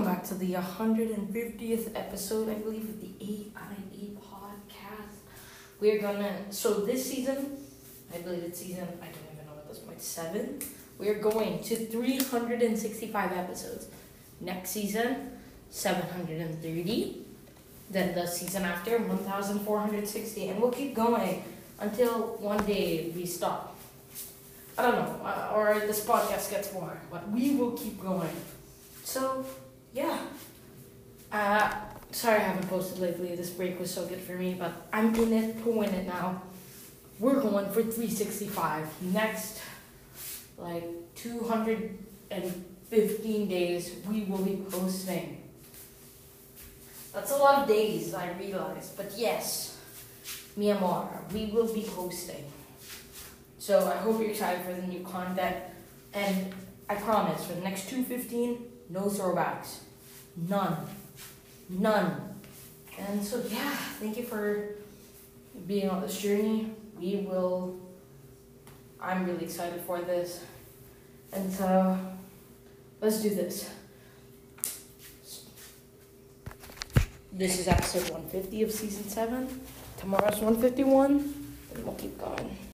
back to the 150th episode, I believe, of the AIE podcast. We're gonna, so this season, I believe it's season, I don't even know at this point, seven. We're going to 365 episodes. Next season, 730. Then the season after, 1,460. And we'll keep going until one day we stop. I don't know, uh, or this podcast gets more, but we will keep going. So, yeah. Uh, sorry I haven't posted lately. This break was so good for me, but I'm in it to win it now. We're going for 365. Next, like 215 days, we will be posting. That's a lot of days, I realize. But yes, Myanmar, we will be posting. So I hope you're excited for the new content. And I promise, for the next 215, no throwbacks. None. None. And so, yeah, thank you for being on this journey. We will, I'm really excited for this. And so, let's do this. This is episode 150 of season 7. Tomorrow's 151, and we'll keep going.